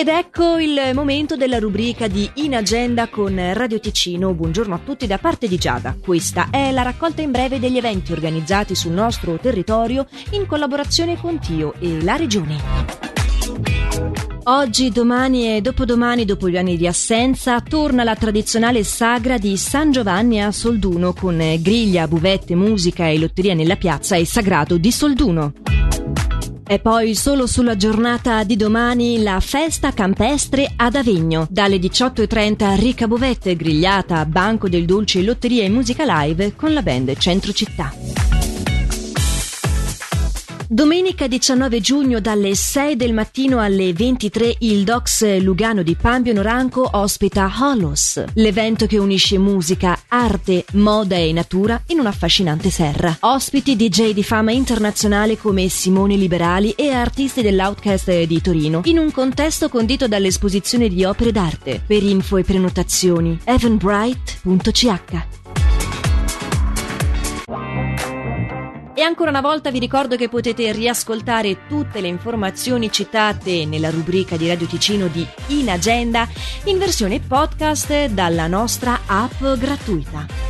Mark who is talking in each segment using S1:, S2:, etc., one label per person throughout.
S1: Ed ecco il momento della rubrica di In Agenda con Radio Ticino. Buongiorno a tutti da parte di Giada. Questa è la raccolta in breve degli eventi organizzati sul nostro territorio in collaborazione con Tio e la Regione. Oggi, domani e dopodomani, dopo gli anni di assenza, torna la tradizionale sagra di San Giovanni a Solduno con griglia, buvette, musica e lotteria nella piazza e sagrato di Solduno. E poi solo sulla giornata di domani la festa campestre ad Avegno. Dalle 18.30 ricca bovette, grigliata, banco del dolce, lotteria e musica live con la band Centro Città. Domenica 19 giugno dalle 6 del mattino alle 23 il Docs Lugano di Pambio Noranco ospita Holos, l'evento che unisce musica, arte, moda e natura in un'affascinante serra. Ospiti DJ di fama internazionale come Simone Liberali e artisti dell'Outcast di Torino, in un contesto condito dall'esposizione di opere d'arte. Per info e prenotazioni evanbright.ch E ancora una volta vi ricordo che potete riascoltare tutte le informazioni citate nella rubrica di Radio Ticino di In Agenda in versione podcast dalla nostra app gratuita.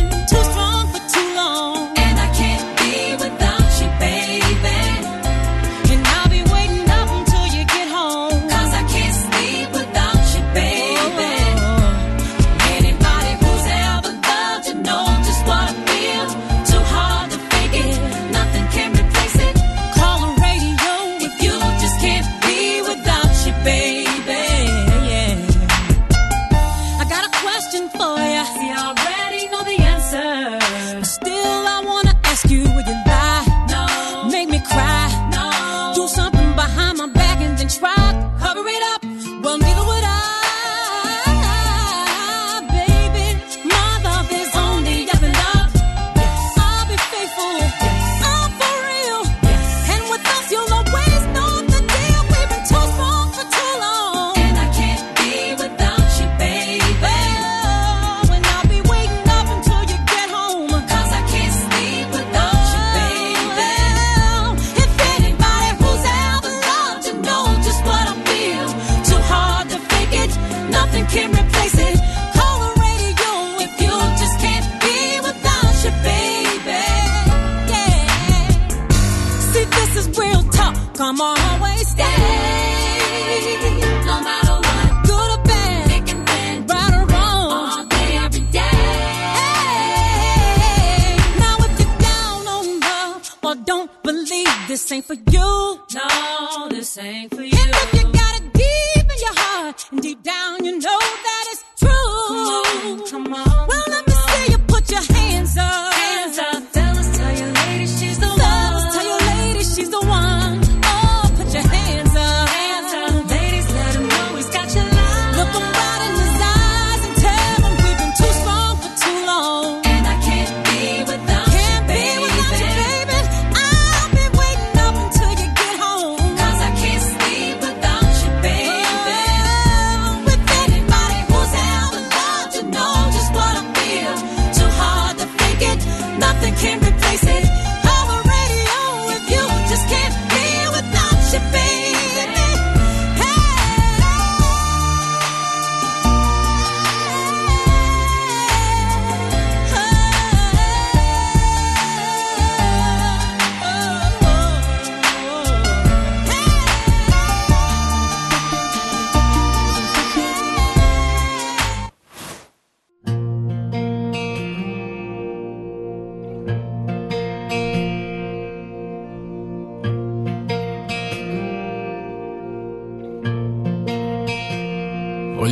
S2: nothing
S3: can replace it. Call the
S2: radio if you just can't be without your baby. Yeah. See, this is real talk.
S3: Come on,
S2: always stay. No matter what, good or bad, right or
S3: wrong, every day. Hey. Now if you're down on love
S2: don't believe this ain't for
S3: you,
S2: no, this ain't for you.
S3: And if you gotta
S2: you know that it's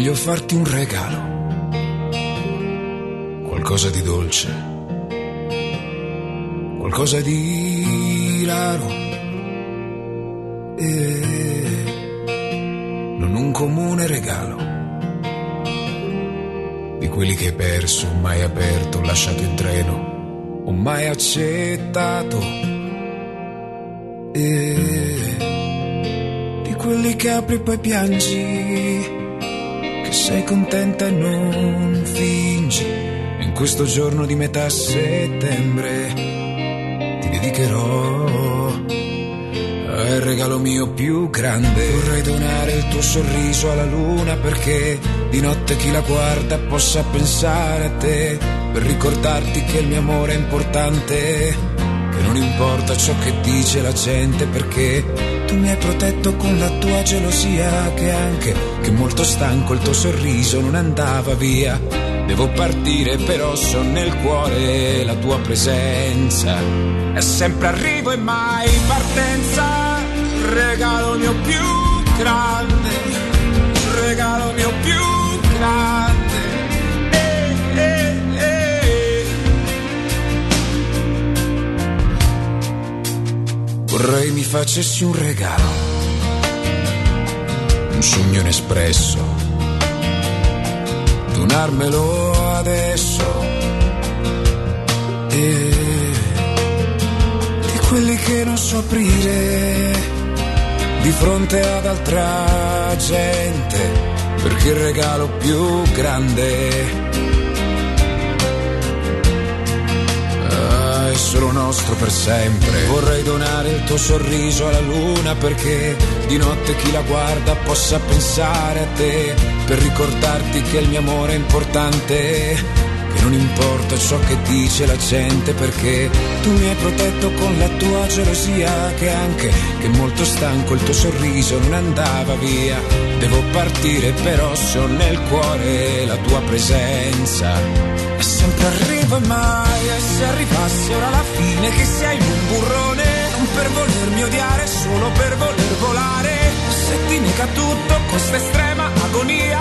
S4: Voglio farti un regalo, qualcosa di dolce, qualcosa di raro. E non un comune regalo, di quelli che hai perso, mai aperto, lasciato in treno, o mai accettato. E di quelli che apri e poi piangi sei contenta e non fingi. In questo giorno di metà settembre ti dedicherò al regalo mio più grande. Vorrei donare il tuo sorriso alla luna perché di notte chi la guarda possa pensare a te. Per ricordarti che il mio amore è importante che non importa ciò che dice la gente perché tu mi hai protetto con la tua gelosia che anche che molto stanco il tuo sorriso non andava via. Devo partire però so nel cuore la tua presenza. È sempre arrivo e mai partenza. Regalo mio più grande regalo mio più grande Vorrei mi facessi un regalo, un sogno inespresso, donarmelo adesso. E di quelli che non so aprire di fronte ad altra gente, perché il regalo più grande solo nostro per sempre. Vorrei donare il tuo sorriso alla luna perché di notte chi la guarda possa pensare a te, per ricordarti che il mio amore è importante. Che non importa ciò che dice la gente perché tu mi hai protetto con la tua gelosia che anche che molto stanco il tuo sorriso non andava via. Devo partire però so nel cuore la tua presenza e sempre arrivo e mai E se arrivasse ora la fine che sei un burrone Non per volermi odiare, solo per voler volare Se ti nega tutto questa estrema agonia